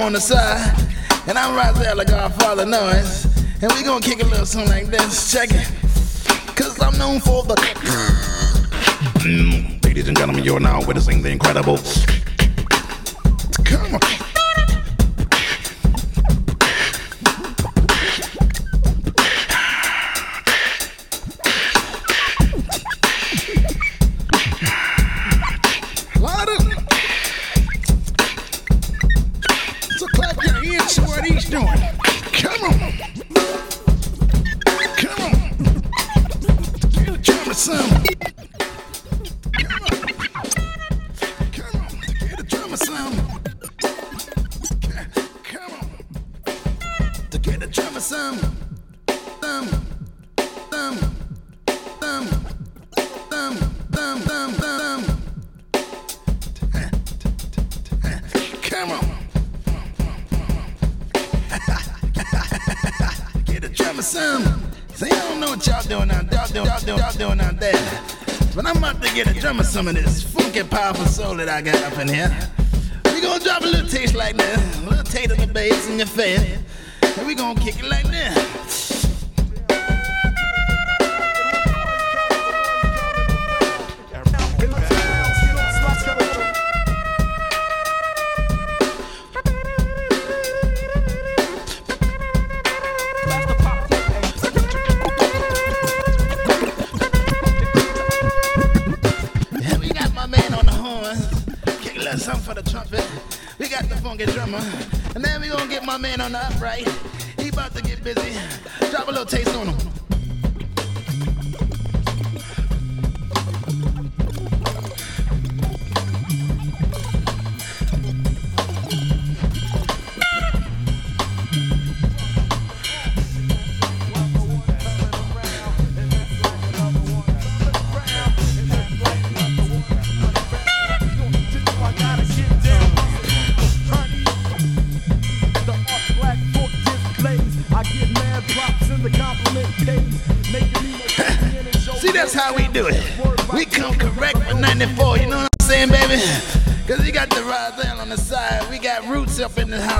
on the side. And I'm right there like our father noise. And we gonna kick a little something like this. Check it. Cause I'm known for the. Mm, ladies and gentlemen, you're now witnessing the incredible. Come on. Drummer some of this funky, powerful soul that I got up in here. We gonna drop a little taste like this, a little taste of the bass in your face, we gonna kick it like this.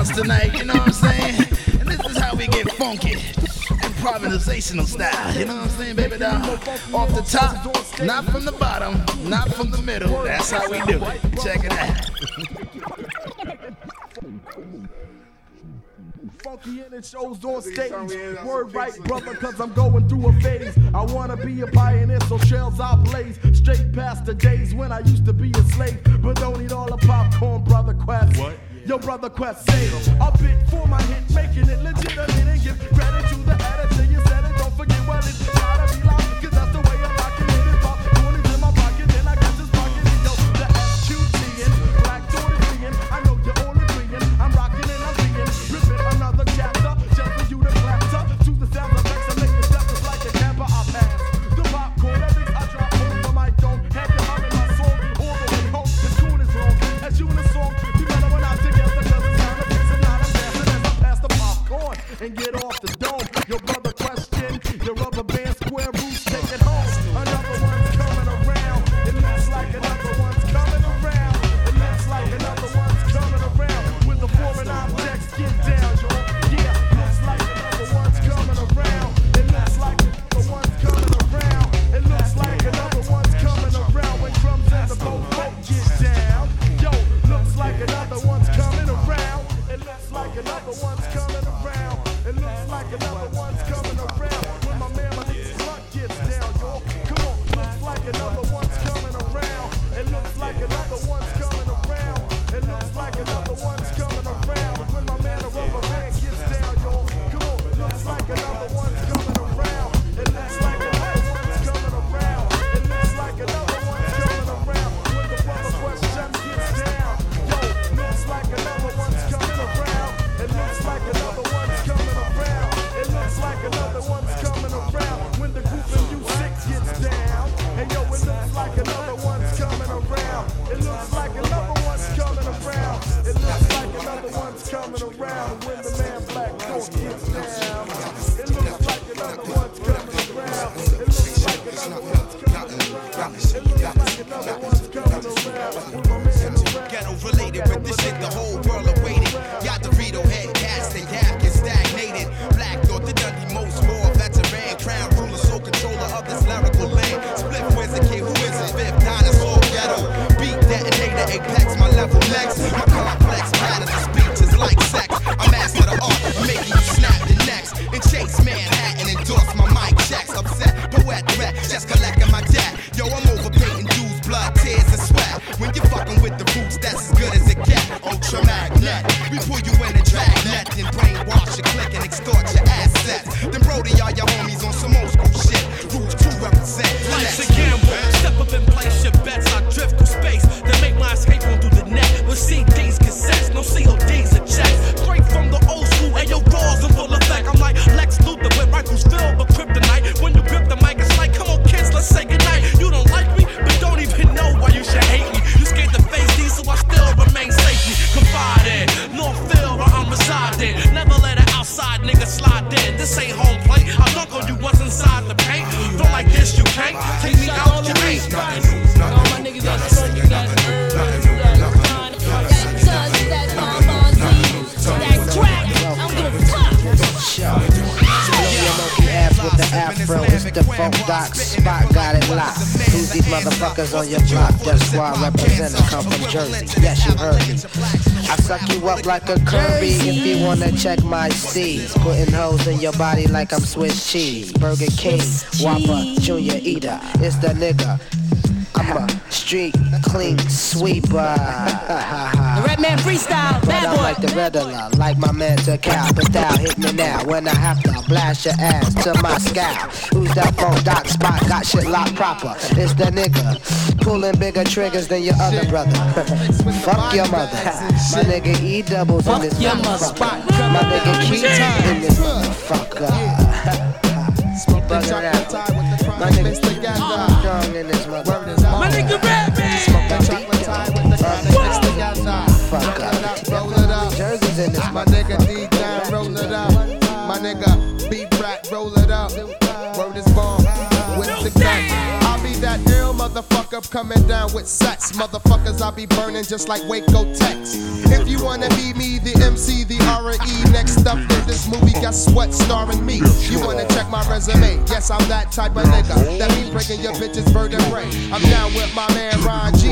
house tonight, you know what I'm saying? And this is how we get funky. Improvisational style, you know what I'm saying, baby doll? Off the top, not from the bottom, not from the middle. That's how we do it. Check it out. funky and it shows on stage. Word right, brother, cause I'm going through a phase. I wanna be a pioneer, so shells I blaze. Straight past the days when I used to be a slave. But don't eat all the popcorn, brother Quest. What? Your brother Quest Sage. a bit for my hit, making it legitimate and give credit to the editor. You said it, don't forget what it's gotta be like. It looks like another one's coming around. It looks like another one's coming around when the man black coat gets down. Doc, Spot got it locked. Who's these motherfuckers on your block? That's why I represent come from Jersey. Yes, you heard me. I suck you up like a Kirby if you wanna check my seeds. Putting holes in your body like I'm Swiss cheese. Burger King, Whopper, Junior Eater. It's the nigga. I'm a street clean sweeper. the Redman freestyle, bad boy. I'm like the redder, like my man to out. But thou hit me now when I have to blast your ass to my scalp. Who's that phone dot spot? Got shit locked proper. It's the nigga pulling bigger triggers than your other brother. Fuck your mother. My nigga E doubles in this motherfucker. My nigga Keith in this motherfucker. Smoke that my nigga, Mr. My Red Man. Coming down with sex. Motherfuckers, I be burning just like Waco Tex. If you wanna be me, the MC, the R.E. Next up in this movie, guess what? Starring me. You wanna check my resume? Yes, I'm that type of nigga. That be breaking your bitch's vertebrae. I'm down with my man Ron G.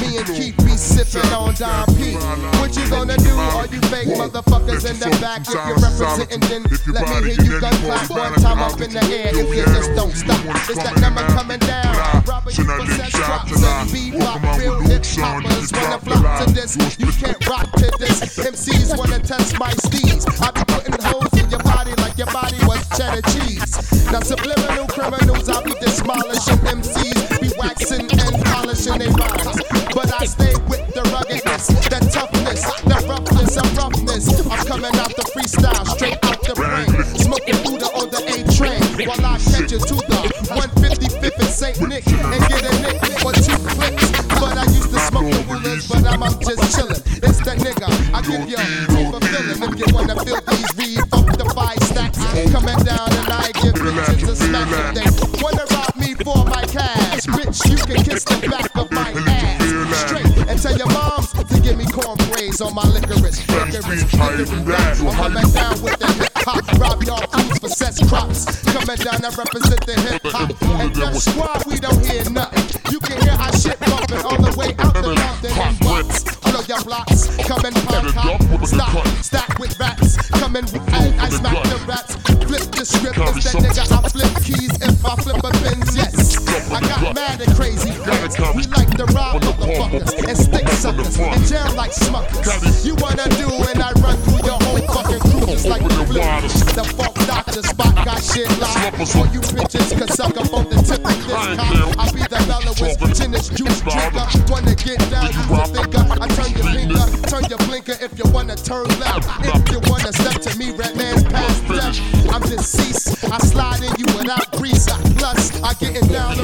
Me and Keith be sipping on Don P. What you gonna do? All you fake motherfuckers in the back, if you're representing, then let me hear you gun clap one time up in the air. If you just don't stop, it's that number coming down. Robert, you possess drops and bebop. Real hip hoppers wanna flock to this. You can't rock to this. MCs wanna test my steeds. I be putting holes in your body like your body was cheddar cheese. Now subliminal criminals, I be demolishing MCs, be waxing and polishing their rhymes. But I stay with the ruggedness, the toughness, the roughness of roughness. I'm coming out the freestyle, straight out the brain. Smoking Buddha on the A train while I catch you to the 155th and St. Nick and get a nick but I'm, just chillin'. It's the nigga, I give you a feeling if you wanna feel these re-funkified stacks coming down and I give bitches a smack if they wanna rob me for my cash. Bitch, you can kiss the back of my ass straight and tell your moms to give me corn cornbreads on my licorice. Licorice. I'm coming down with the hip hop, rob y'all for sex crops. Coming down and represent the hip hop. And Def Squad, we don't hear nothing. Blow your blocks, coming punk hot, stop, stack with rats, coming and I smack the rats. Flip the script, it's that nigga, I flip keys if I flip a pins, yes. I got mad and crazy friends. We like to rob motherfuckers and stick suckers and jam like Smucker's. You wanna do and I run through your whole fucking crew just like the flu. The doctor spot got shit locked. All you bitches can suck up on the tip of this cock. I be the mellowest genius juice drinker. Wanna get down, you a thinker. I turn your finger, turn your blinker if you wanna turn left. If you wanna step to me, Redman's past death. I'm deceased. I slide in you without grease. Plus, I get it down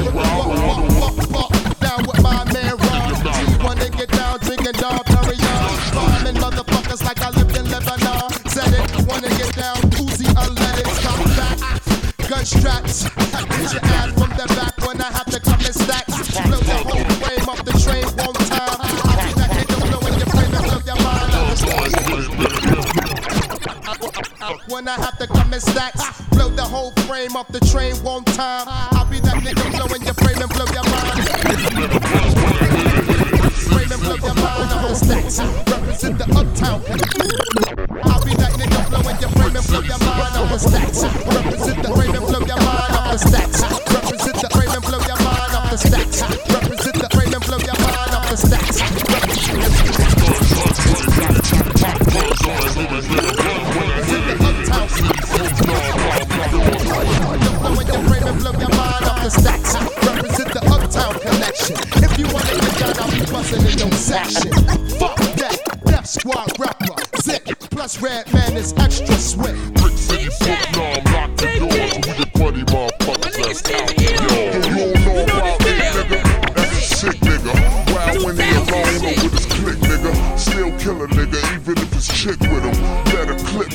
frame up the train one time.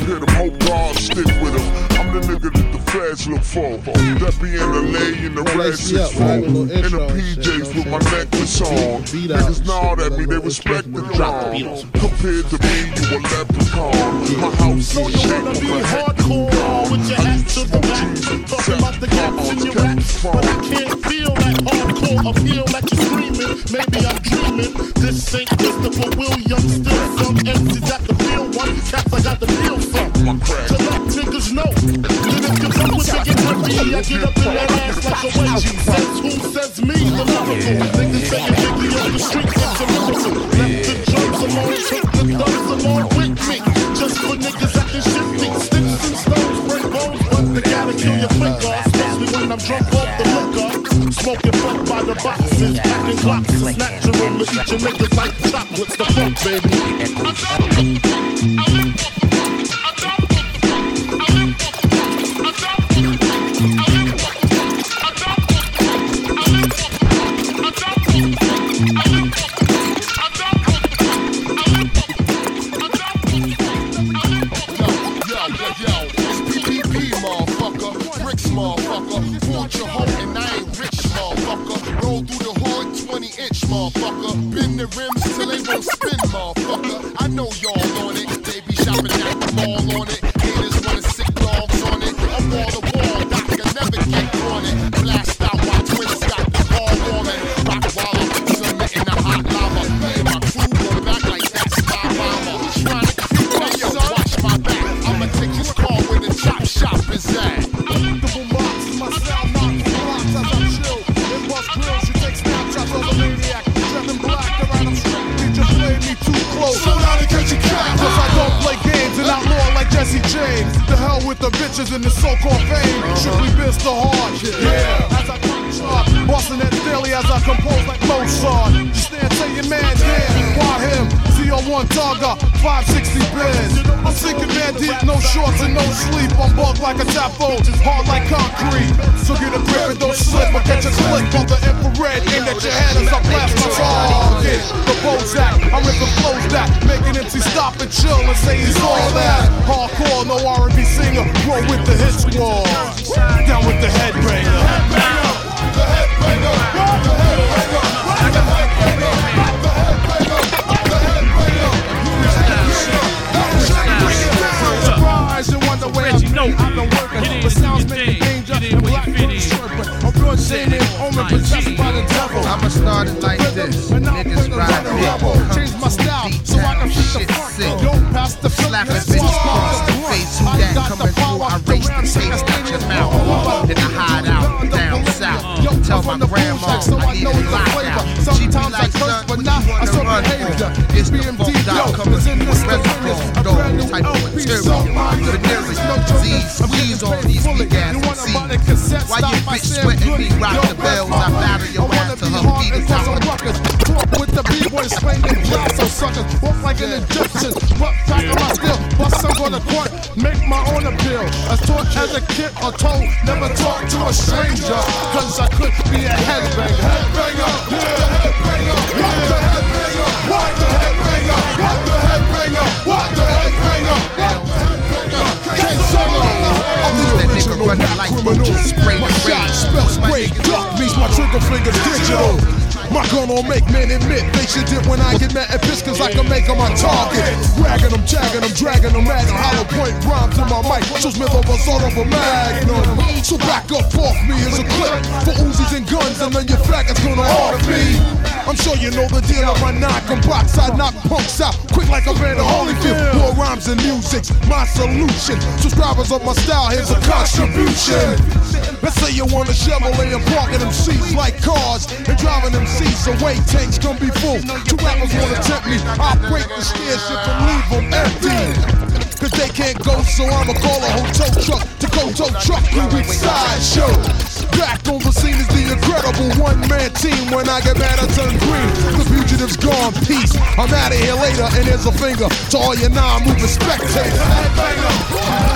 Hit him, hope God stick with him. I'm the nigga that the feds look for. That be in the lay in the red lace six man. four. In the intro and shit, PJs with my what I'm necklace on. Niggas and nod at me, they respect the Christmas. Drop the wrong. Beatles. Compared to me, you a leprechaun. My house So is you wanna be hardcore with your hat to the back, talking about the gaps in your raps, but I can't feel that hardcore appeal that you're screaming. Maybe I'm dreaming. This ain't Christopher Williams, still some MCs got the real one, cats I got the real from. To let I get up in ass like a. Says who says me, the lyrical. Niggas saying the streets, it's a miracle. Left the drums alone, took the along with me. Just for niggas acting shifty. Sticks and stones break bones, but they gotta kill your quicker. Especially when I'm drunk off the liquor. Smoking fuck by the boxes, packing clocks. Natural to eat your niggas like chocolates. The fuck, baby. Yo, roll through the hood 20 inch, motherfucker. Bend the rims till they won't spin, motherfucker. I know y'all on it. So-called fame. Strictly the hard. Yeah. Chart, busting that daily as I compose like Mozart. Stand to your man, damn, why him? CO1 Targa, 560 biz. I'm sinking man deep, no shorts and no sleep. I'm bugged like a tapo, hard like concrete. So get a grip and don't slip or catch a click on the infrared. Aim at your head as I blast my target. The Bozak, I'm ripping flows that, making MC stop and chill and say he's all that. Hardcore, no R&B singer, roll with the hit squad. Down with the headbanger. Where I've been. Working, but sounds making danger and black folks chirping. I'm good saying it, only possessed by the devil. I'ma start it like this. Niggas finna ride run dick. rubble. Change my style so I can fit the Shit front. Don't pass the Slap a bitch walk across the the face. Who I that got coming the through? power I race the ram taste out your inches. mouth. Then I hide out down south. Tell my grandma so I I need know a the flavor. She be Sometimes I like, curse, son, but what now you I wanna run for? It's the BMD, funk yo, dot coming in through material. Venereal This is no disease, I'm squeeze paid these weak ass You wanna buy the MCs. cassette, Why you bitch sweating me? Rock the bells, I battle your ass to be her hard feet and out. Ruckus. With the B-boys, slanging jobs, so suckers walk like an Egyptian. But back on my steel, bust some on the court, make my own appeal. As taught as a kid or told, never talk to a stranger, cause I could be a headbanger. Headbanger, yeah, headbanger. What the headbanger? The That nigga original like criminal. spray My shot spells spray duck means my trigger finger's digital. My gun don't make men admit they should dip when I get mad at cause I can make them my target. Ragging them, jagging them, dragging them at hollow point rhymes in my mic. Shows me over sort of a magnum. So back up off me as a clip for Uzis and guns and then your faggots gonna off me. I'm sure you know the deal of my knock and box. I knock punks out quick like a man of Holyfield. More rhymes and music's my solution. Subscribers of my style, here's a contribution. Let's say you want a Chevrolet and parking them seats like cars and driving them seats away. Tanks can be full. Two rappers wanna tempt me. I'll break the steer ship and leave them empty. Cause they can't go, so I'ma call a hotel truck to go tow truck with sideshow. Back on the scene is the incredible one man team. When I get mad, I turn green. The fugitive's gone, peace. I'm out of here later, and there's a finger to all your non moving spectators.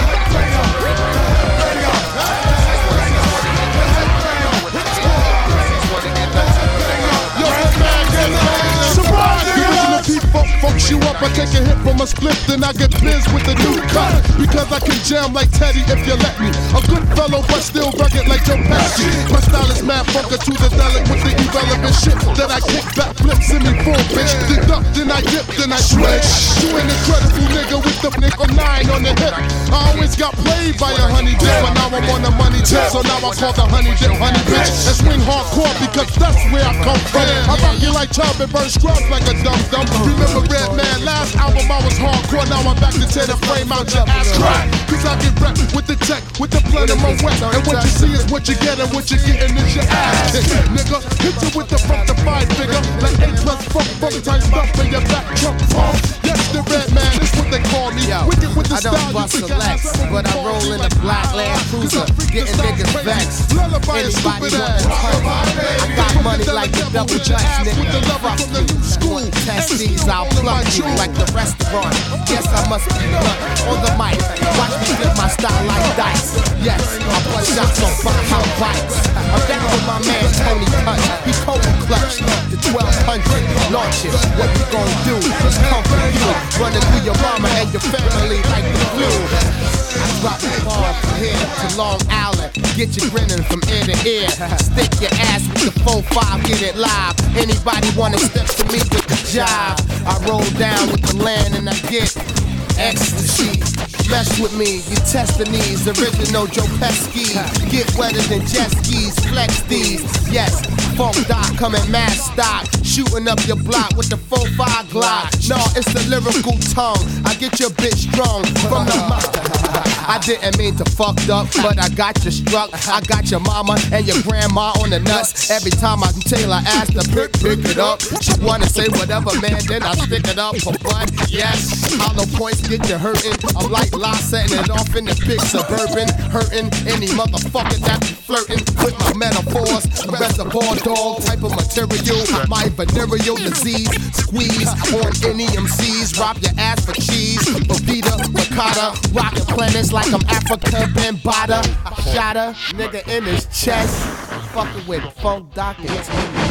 Split, then I get biz with the new cut. Because I can jam like Teddy if you let me. A good fellow, but still rugged like Joe Pesci. My style is mad funker to the delic with the irrelevant shit that I kick back flips in me full bitch. Deduct, then I dip, then I switch. You an incredible nigga with the nickel nine on the hip. I always got played by a honey dip, but now I'm on the money tip. So now I call the honey dip honey bitch. And swing hardcore because that's where I come from. I rock you like Chubb and burn scrubs like a dum dum. Remember Redman, last album I was hardcore. Now I'm back to tear the frame out your ass crack. Cause I get rep with the tech, with the blood in my wet. And what you see is what you get, and what you're getting is your ass kicked. Nigga, hit you with the fructified figure. Like 8 plus fuck, fuck times stuff in your back trunk pump. Yes, the Redman, that's what they call me. Wicked with the I don't style, you bust think a I have Lex, but I roll in a black Land Cruiser, the getting niggas vexed. Lullaby is Anybody want to? I got money like the double Hit your with the nigga. Fuck the you. new school. Want to test And these? still I'll plug you like the restaurant. Yes, I must be blunt on the mic. Watch me flip my style like dice. Yes, I put shots on five house bikes. I'm down with my man Tony Touch. He cold clutch the 1200 launches. What we gon' do is come you. Running through your mama and your family like the flu. I drop the ball from here to Long Island. Get you grinning from ear to ear. Stick your ass with the 4-5, get it live. Anybody wanna step to me with the jive? I roll down with the land and I get ecstasy. Mess with me, you test the knees. Original Joe Pesci. Get wetter than jet skis, flex these. Yes, funk doc coming mad stock. Shooting up your block with the 4-5 Glock. No, it's the lyrical tongue. I get your bitch strong from the mouth. I didn't mean to fucked up, but I got you struck. I got your mama and your grandma on the nuts. Every time I tell Taylor asked to pick, pick it up, she wanna say whatever, man, then I stick it up for fun. Yes, hollow points get you hurting. I'm like La setting it off in the big suburban, hurting any motherfucker that be flirting with my metaphors. Reservoir dog type of material, my venereal disease. Squeeze on any MCs, rob your ass for cheese. Bavita, ricotta, rockin' planets like I'm Afrika Bambaataa. Shot a nigga in his chest, fucking with funk doc and